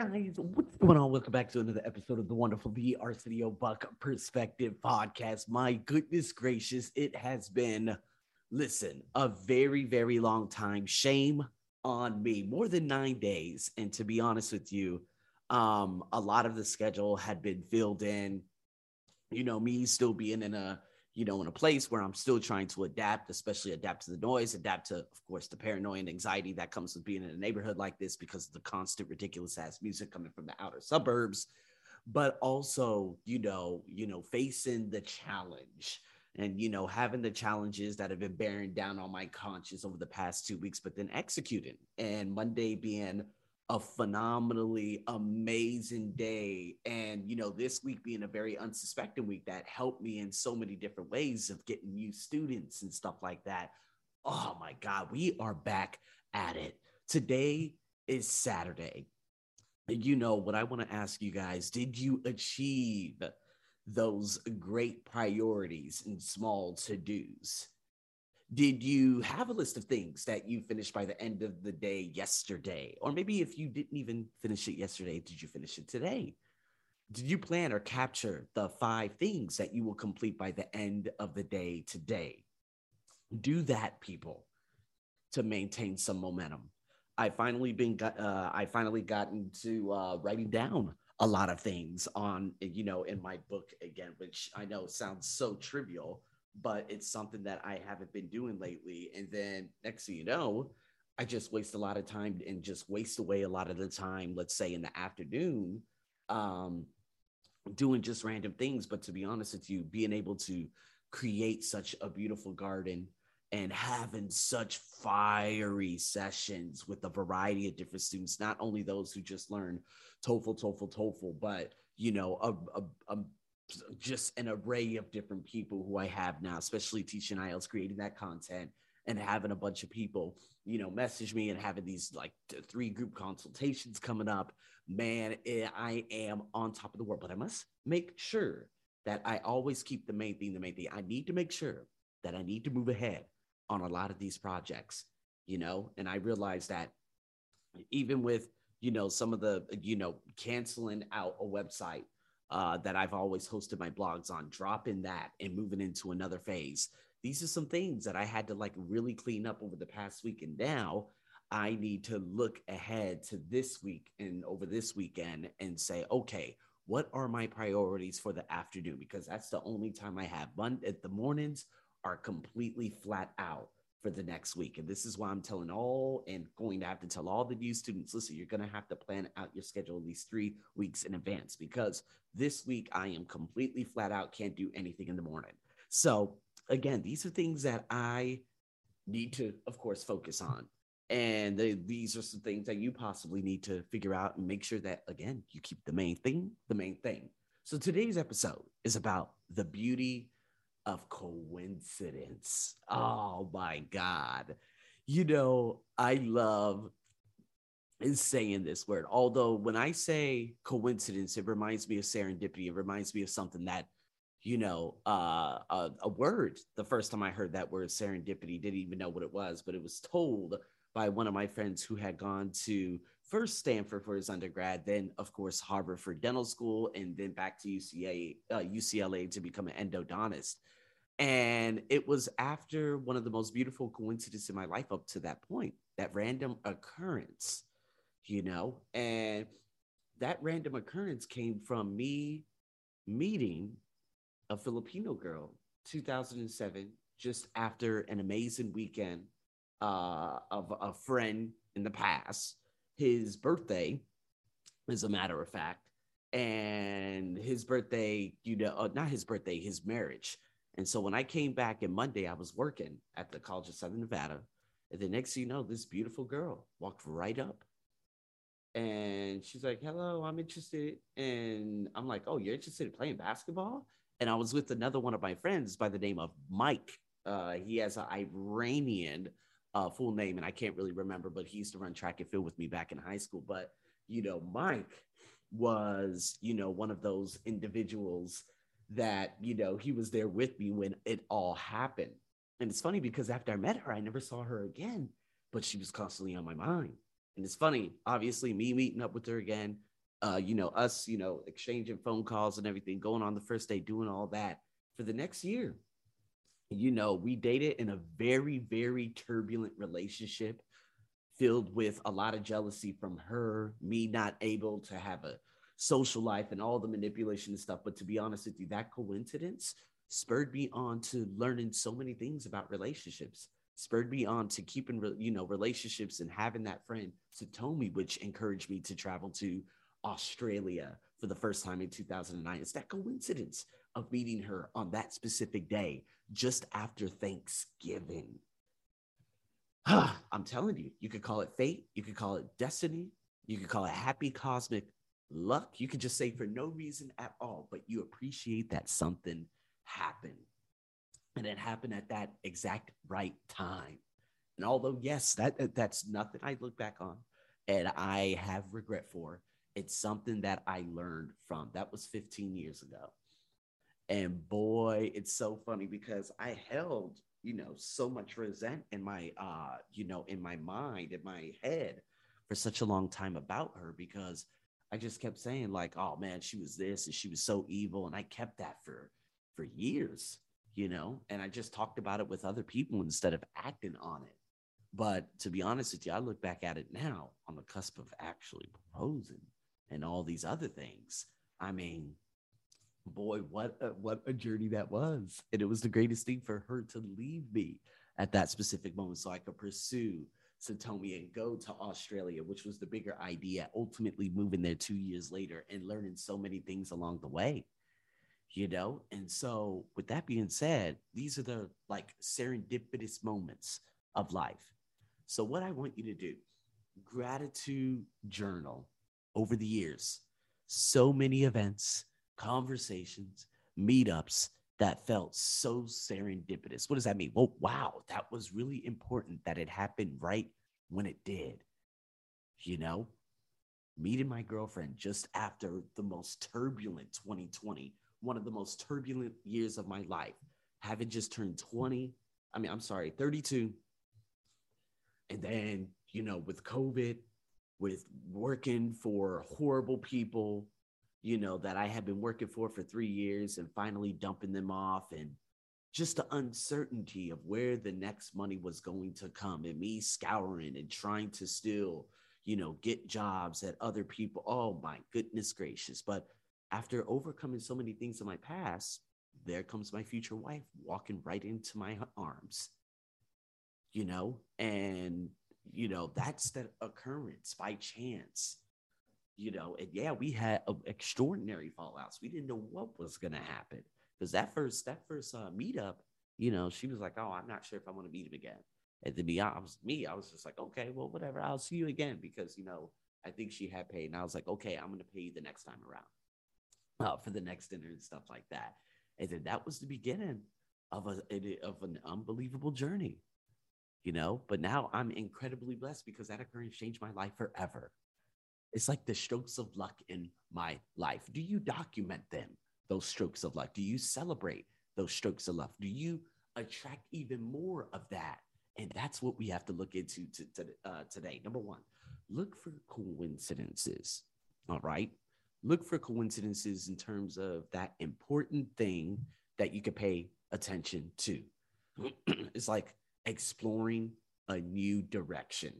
Guys, what's going on? Welcome back to another episode of the wonderful The Arsenio Buck Perspective Podcast. My goodness gracious, it has been, listen, a very, very long time. Shame on me, more than nine days. And to be honest with you, um, a lot of the schedule had been filled in. You know, me still being in a you know, in a place where I'm still trying to adapt, especially adapt to the noise, adapt to, of course, the paranoia and anxiety that comes with being in a neighborhood like this because of the constant ridiculous ass music coming from the outer suburbs, but also, you know, you know, facing the challenge and you know having the challenges that have been bearing down on my conscience over the past two weeks, but then executing. And Monday being a phenomenally amazing day. And, you know, this week being a very unsuspecting week that helped me in so many different ways of getting new students and stuff like that. Oh my God, we are back at it. Today is Saturday. You know, what I want to ask you guys did you achieve those great priorities and small to dos? Did you have a list of things that you finished by the end of the day yesterday? Or maybe if you didn't even finish it yesterday, did you finish it today? Did you plan or capture the five things that you will complete by the end of the day today? Do that, people, to maintain some momentum. I finally been got, uh, I finally gotten to uh, writing down a lot of things on you know in my book again, which I know sounds so trivial, but it's something that I haven't been doing lately. And then next thing you know, I just waste a lot of time and just waste away a lot of the time, let's say in the afternoon, um, doing just random things. But to be honest with you, being able to create such a beautiful garden and having such fiery sessions with a variety of different students, not only those who just learn TOEFL, TOEFL, TOEFL, but you know, a, a, a just an array of different people who I have now, especially teaching IELTS, creating that content and having a bunch of people, you know, message me and having these like three group consultations coming up. Man, eh, I am on top of the world, but I must make sure that I always keep the main thing the main thing. I need to make sure that I need to move ahead on a lot of these projects, you know, and I realize that even with, you know, some of the, you know, canceling out a website uh, that I've always hosted my blogs on, dropping that and moving into another phase. These are some things that I had to like really clean up over the past week. And now I need to look ahead to this week and over this weekend and say, okay, what are my priorities for the afternoon? Because that's the only time I have. Monday, the mornings are completely flat out for the next week. And this is why I'm telling all and going to have to tell all the new students listen, you're going to have to plan out your schedule at least three weeks in advance because this week I am completely flat out, can't do anything in the morning. So, again, these are things that I need to, of course, focus on. And the, these are some things that you possibly need to figure out and make sure that, again, you keep the main thing the main thing. So, today's episode is about the beauty of coincidence. Oh my God. You know, I love saying this word. Although when I say coincidence, it reminds me of serendipity. It reminds me of something that, you know, uh, a, a word. The first time I heard that word serendipity, didn't even know what it was, but it was told by one of my friends who had gone to first Stanford for his undergrad, then of course Harvard for dental school, and then back to UCA, uh, UCLA to become an endodontist. And it was after one of the most beautiful coincidences in my life up to that point, that random occurrence, you know, and that random occurrence came from me meeting a Filipino girl, 2007, just after an amazing weekend uh, of a friend in the past. His birthday, as a matter of fact, and his birthday, you know, uh, not his birthday, his marriage and so when I came back in Monday, I was working at the College of Southern Nevada. And the next thing you know, this beautiful girl walked right up. And she's like, Hello, I'm interested. And I'm like, Oh, you're interested in playing basketball? And I was with another one of my friends by the name of Mike. Uh, he has an Iranian uh, full name, and I can't really remember, but he used to run track and field with me back in high school. But, you know, Mike was, you know, one of those individuals that you know he was there with me when it all happened and it's funny because after i met her i never saw her again but she was constantly on my mind and it's funny obviously me meeting up with her again uh, you know, us, you know, exchanging phone calls and everything, going on the first day, doing all that for the next year. You know, we dated in a very, very turbulent relationship filled with a lot of jealousy from her, me not able to have a social life and all the manipulation and stuff. But to be honest with you, that coincidence spurred me on to learning so many things about relationships spurred me on to keeping you know relationships and having that friend Satomi, which encouraged me to travel to Australia for the first time in 2009. It's that coincidence of meeting her on that specific day just after Thanksgiving. I'm telling you, you could call it fate, you could call it destiny, you could call it happy cosmic luck. You could just say for no reason at all, but you appreciate that something happened. And it happened at that exact right time. And although, yes, that that's nothing I look back on and I have regret for, it's something that I learned from. That was 15 years ago. And boy, it's so funny because I held, you know, so much resent in my uh, you know, in my mind, in my head for such a long time about her because I just kept saying, like, oh man, she was this and she was so evil. And I kept that for for years, you know, and I just talked about it with other people instead of acting on it. But to be honest with you, I look back at it now on the cusp of actually proposing and all these other things. I mean, boy, what a, what a journey that was. And it was the greatest thing for her to leave me at that specific moment so I could pursue Satomi and go to Australia, which was the bigger idea, ultimately moving there two years later and learning so many things along the way you know? And so with that being said these are the like serendipitous moments of life. So what i want you to do gratitude journal. Over the years so many events conversations meetups that felt so serendipitous what does that mean well wow that was really important that it happened right when it did you know meeting my girlfriend just after the most turbulent 2020 one of the most turbulent years of my life, having just turned 20. I mean, I'm sorry, 32. And then, you know, with COVID, with working for horrible people, you know, that I had been working for for three years and finally dumping them off and just the uncertainty of where the next money was going to come and me scouring and trying to still, you know, get jobs at other people. Oh my goodness gracious. But after overcoming so many things in my past, there comes my future wife walking right into my arms, you know, and, you know, that's the occurrence by chance, you know, and yeah, we had extraordinary fallouts. We didn't know what was going to happen because that first, that first uh, meetup, you know, she was like, oh, I'm not sure if I want to meet him again. And to be honest, me, I was just like, okay, well, whatever, I'll see you again because, you know, I think she had paid. And I was like, okay, I'm going to pay you the next time around uh, for the next dinner and stuff like that. And then that was the beginning of a of an unbelievable journey, you know. But now I'm incredibly blessed because that occurrence changed my life forever. It's like the strokes of luck in my life. Do you document them? Those strokes of luck. Do you celebrate those strokes of luck? Do you attract even more of that? And that's what we have to look into to, to, uh, today. Number one, look for coincidences. All right look for coincidences in terms of that important thing that you could pay attention to. it's like exploring a new direction.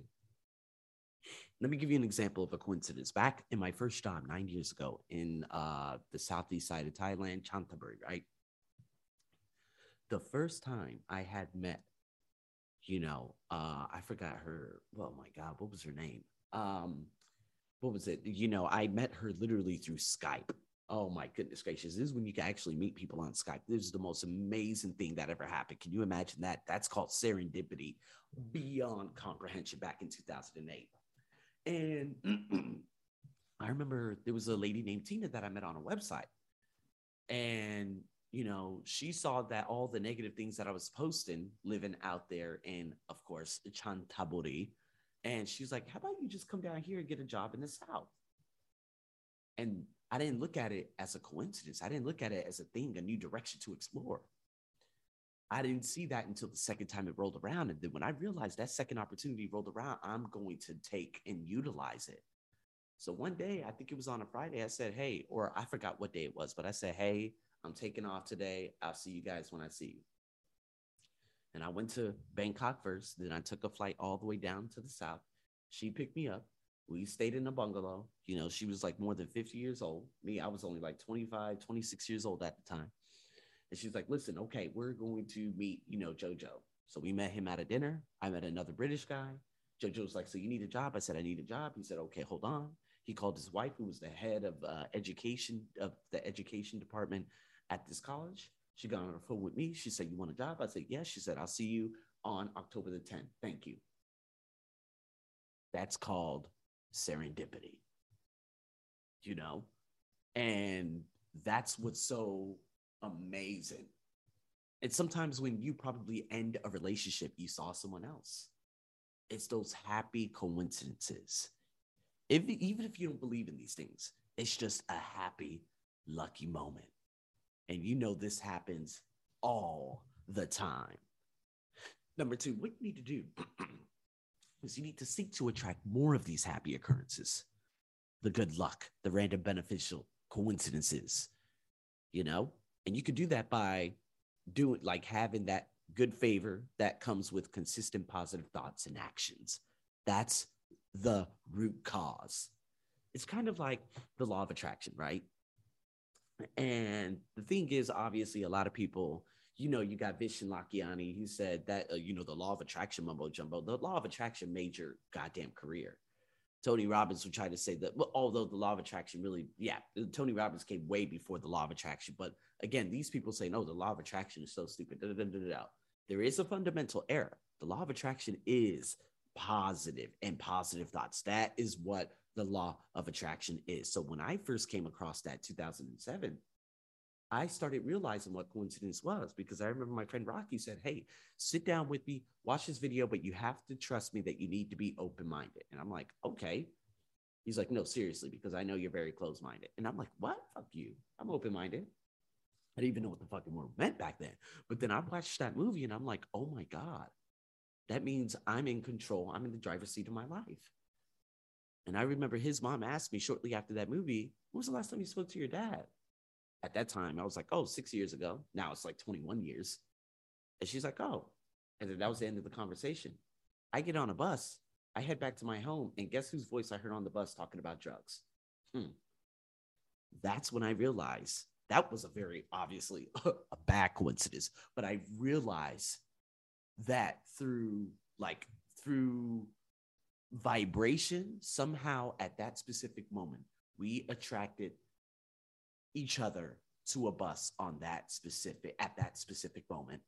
Let me give you an example of a coincidence. Back in my first job nine years ago in uh, the southeast side of Thailand, Chanthaburi, right? The first time I had met, you know, uh, I forgot her. Oh my God, what was her name? Um, what was it? You know, I met her literally through Skype. Oh my goodness gracious. This is when you can actually meet people on Skype. This is the most amazing thing that ever happened. Can you imagine that? That's called serendipity beyond comprehension back in 2008. And I remember there was a lady named Tina that I met on a website. And, you know, she saw that all the negative things that I was posting living out there in, of course, Chanthaburi. and she's like, How about you just come down here and get a job in the South? And I didn't look at it as a coincidence. I didn't look at it as a thing, a new direction to explore. I didn't see that until the second time it rolled around. And then when I realized that second opportunity rolled around, I'm going to take and utilize it. So one day, I think it was on a Friday, I said, Hey, or I forgot what day it was, but I said, Hey, I'm taking off today. I'll see you guys when I see you. And I went to Bangkok first. Then I took a flight all the way down to the south. She picked me up. We stayed in a bungalow. You know, she was like more than 50 years old. Me, I was only like 25, 26 years old at the time. And she's like, listen, okay, we're going to meet, you know, JoJo. So we met him at a dinner. I met another British guy. JoJo was like, so you need a job? I said, I need a job. He said, okay, hold on. He called his wife, who was the head of uh, education of the education department at this college. She got on the phone with me. She said, You want a job? I said, Yes. She said, I'll see you on October the 10th. Thank you. That's called serendipity, you know? And that's what's so amazing. And sometimes when you probably end a relationship, you saw someone else. It's those happy coincidences. If, even if you don't believe in these things, it's just a happy, lucky moment. And you know this happens all the time. Number two, what you need to do is you need to seek to attract more of these happy occurrences, the good luck, the random beneficial coincidences, you know? And you can do that by doing like having that good favor that comes with consistent positive thoughts and actions. That's the root cause. It's kind of like the law of attraction, right? And the thing is, obviously, a lot of people, you know, you got Vishen Lakhiani. He said that, uh, you know, the law of attraction mumbo jumbo, the law of attraction made your goddamn career. Tony Robbins would try to say that, although the law of attraction really, yeah, Tony Robbins came way before the law of attraction. But again, these people say, no, the law of attraction is so stupid. Da, da, da, there is a fundamental error. The law of attraction is positive and positive thoughts. That is what the law of attraction is. So when I first came across that 2007, I started realizing what coincidence was because I remember my friend Rocky said, Hey, sit down with me, watch this video, but you have to trust me that you need to be open minded. And I'm like, Okay. He's like, No, seriously, because I know you're very close minded. And I'm like, What? Fuck you. I'm open minded. I didn't even know what the fucking word meant back then. But then I watched that movie and I'm like, Oh my God, that means I'm in control. I'm in the driver's seat of my life. And I remember his mom asked me shortly after that movie, when was the last time you spoke to your dad? At that time, I was like, oh, six years ago. Now it's like 21 years. And she's like, oh. And then that was the end of the conversation. I get on a bus, I head back to my home, and guess whose voice I heard on the bus talking about drugs? Hmm. That's when I realized that was a very obviously a bad coincidence, but I realized that through like through vibration, somehow at that specific moment, we attracted each other to a bus on that specific at that specific moment.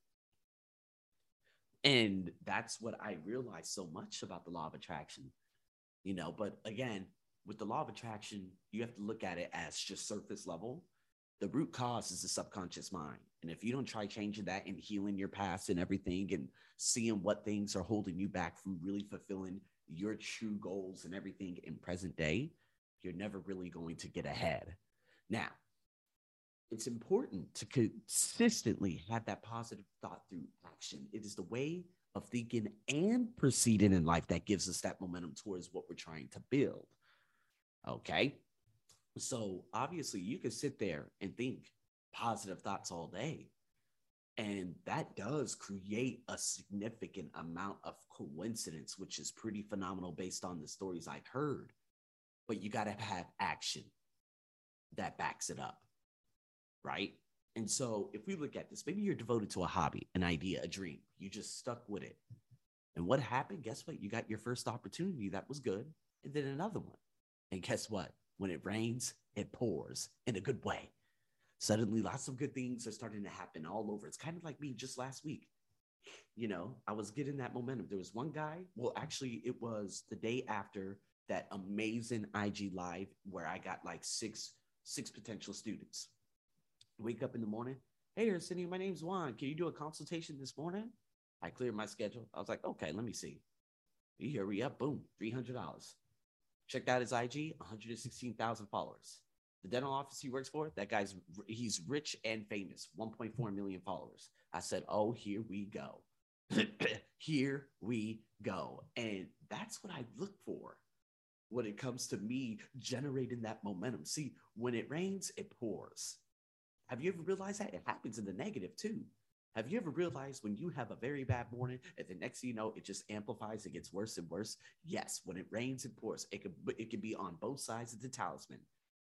And that's what I realized so much about the law of attraction. You know, but again, with the law of attraction, you have to look at it as just surface level. The root cause is the subconscious mind. And if you don't try changing that and healing your past and everything and seeing what things are holding you back from really fulfilling your true goals and everything in present day, you're never really going to get ahead. Now, it's important to consistently have that positive thought through action. It is the way of thinking and proceeding in life that gives us that momentum towards what we're trying to build. Okay. So obviously, you can sit there and think positive thoughts all day, and that does create a significant amount of coincidence, which is pretty phenomenal based on the stories I've heard. But you got to have action that backs it up. Right. And so if we look at this, maybe you're devoted to a hobby, an idea, a dream, you just stuck with it. And what happened? Guess what? You got your first opportunity that was good, and then another one. And guess what? When it rains, it pours in a good way suddenly lots of good things are starting to happen all over. It's kind of like me just last week. You know, I was getting that momentum. There was one guy, well, actually, it was the day after that amazing IG live where I got like six six potential students. Wake up in the morning. Hey, Arsenio, my name's Juan. Can you do a consultation this morning? I cleared my schedule. I was like, okay, let me see. You hurry up. Boom, $300. Checked out his IG, 116,000 followers the dental office he works for, that guy's he's rich and famous, 1.4 million followers. I said, "Oh, here we go. here we go." And that's what I look for. when it comes to me generating that momentum. See, when it rains, it pours. Have you ever realized that? It happens in the negative too. Have you ever realized when you have a very bad morning and the next thing you know, it just amplifies, it gets worse and worse? Yes, when it rains and pours, it could it could be on both sides of the talisman,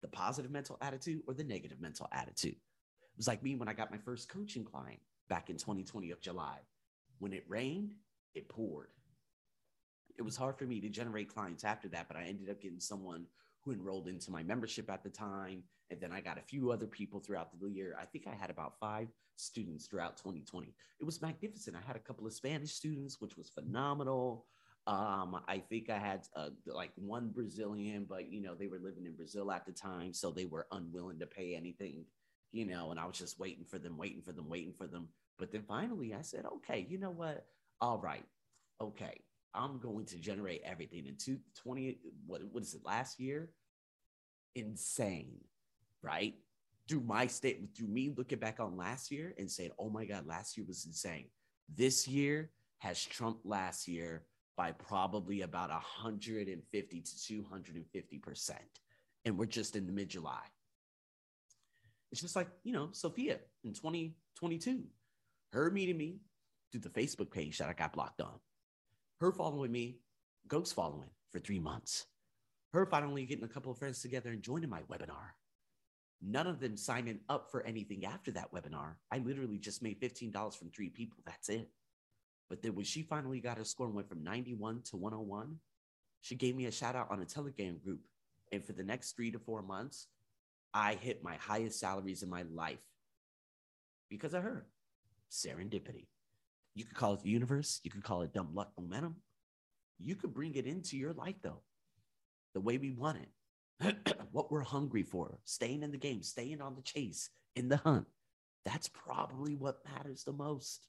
the positive mental attitude or the negative mental attitude. It was like me when I got my first coaching client back in 2020 of July. When it rained, it poured. It was hard for me to generate clients after that, but I ended up getting someone who enrolled into my membership at the time. And then I got a few other people throughout the year. I think I had about five students throughout 2020. It was magnificent. I had a couple of Spanish students, which was phenomenal. Um, I think I had uh, like one Brazilian, but you know, they were living in Brazil at the time, so they were unwilling to pay anything, you know, and I was just waiting for them, waiting for them, waiting for them. But then finally I said, okay, you know what? All right, okay, I'm going to generate everything in 2020. What, what is it last year? Insane, right? Through my state, through me looking back on last year and saying, oh my God, last year was insane. This year has trumped last year by probably about 150 to 250 percent. And we're just in the mid July. It's just like, you know, Sophia in 2022, her meeting me through the Facebook page that I got blocked on her following me, Ghost following for three months. Her finally getting a couple of friends together and joining my webinar. None of them signing up for anything after that webinar. I literally just made $15 from three people. That's it. But then when she finally got her score and went from 91 to 101, she gave me a shout out on a Telegram group. And for the next three to four months, I hit my highest salaries in my life because of her. Serendipity. You could call it the universe. You could call it dumb luck momentum. You could bring it into your life, though, the way we want it, what we're hungry for, staying in the game, staying on the chase, in the hunt. That's probably what matters the most.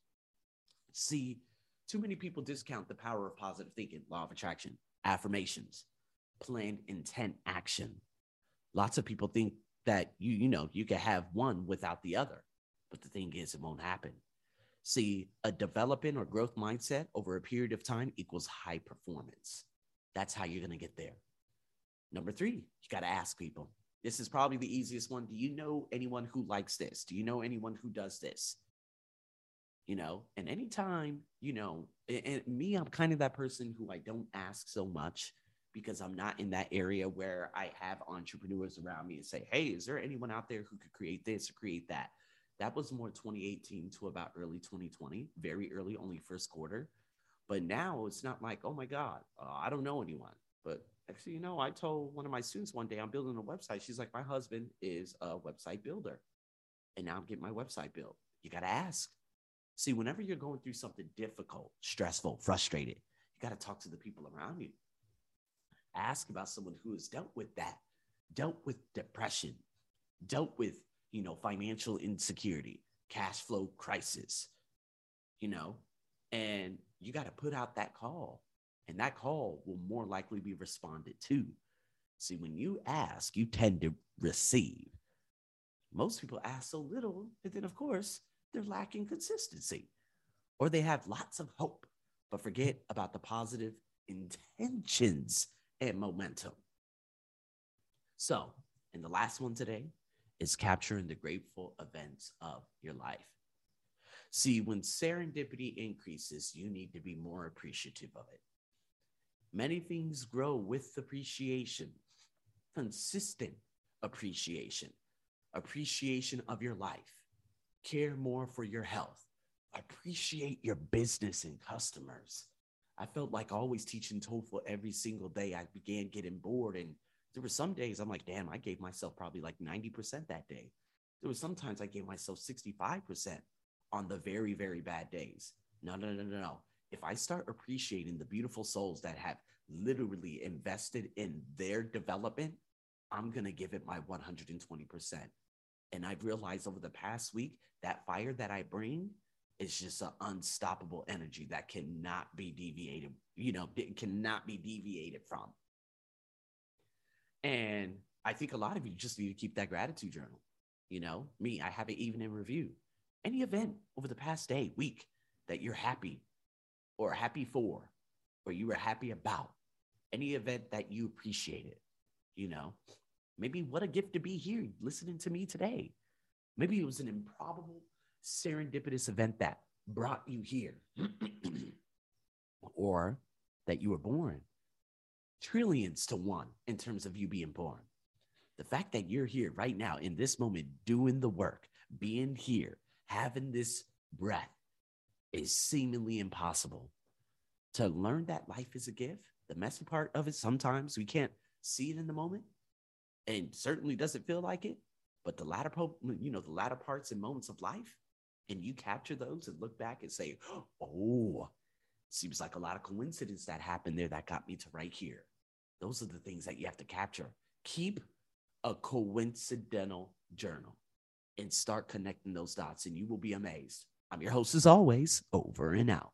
See, too many people discount the power of positive thinking, law of attraction, affirmations, planned intent action. Lots of people think that you, you know, you can have one without the other. But the thing is, it won't happen. See, a developing or growth mindset over a period of time equals high performance. That's how you're going to get there. Number three, you got to ask people. This is probably the easiest one. Do you know anyone who likes this? Do you know anyone who does this? You know, and anytime, you know, and me, I'm kind of that person who I don't ask so much because I'm not in that area where I have entrepreneurs around me and say, hey, is there anyone out there who could create this or create that? That was more 2018 to about early 2020, very early, only first quarter. But now it's not like, oh my God, uh, I don't know anyone. But actually, you know, I told one of my students one day, I'm building a website. She's like, my husband is a website builder. And now I'm getting my website built. You got to ask. See, whenever you're going through something difficult, stressful, frustrated, you got to talk to the people around you. Ask about someone who has dealt with that, dealt with depression, dealt with you know, financial insecurity, cash flow crisis, you know, and you got to put out that call, and that call will more likely be responded to. See, when you ask, you tend to receive. Most people ask so little, and then, of course, they're lacking consistency or they have lots of hope, but forget about the positive intentions and momentum. So, in the last one today, is capturing the grateful events of your life. See, when serendipity increases, you need to be more appreciative of it. Many things grow with appreciation, consistent appreciation, appreciation of your life, care more for your health, appreciate your business and customers. I felt like always teaching TOEFL every single day. I began getting bored and there were some days I'm like, damn, I gave myself probably like 90% that day. There was sometimes I gave myself 65% on the very, very bad days. No, no, no, no, no. If I start appreciating the beautiful souls that have literally invested in their development, I'm going to give it my 120%. And I've realized over the past week that fire that I bring is just an unstoppable energy that cannot be deviated, you know, it cannot be deviated from. And I think a lot of you just need to keep that gratitude journal. You know, me, I have it even in review. Any event over the past day, week that you're happy or happy for, or you were happy about, any event that you appreciated, you know, maybe what a gift to be here listening to me today. Maybe it was an improbable, serendipitous event that brought you here, or that you were born trillions to one in terms of you being born. The fact that you're here right now in this moment, doing the work, being here, having this breath is seemingly impossible. To learn that life is a gift, the messy part of it, sometimes we can't see it in the moment and certainly doesn't feel like it. But the latter, you know, the latter parts and moments of life, and you capture those and look back and say, oh, seems like a lot of coincidence that happened there that got me to right here. Those are the things that you have to capture. Keep a coincidental journal and start connecting those dots, and you will be amazed. I'm your host, as always, over and out.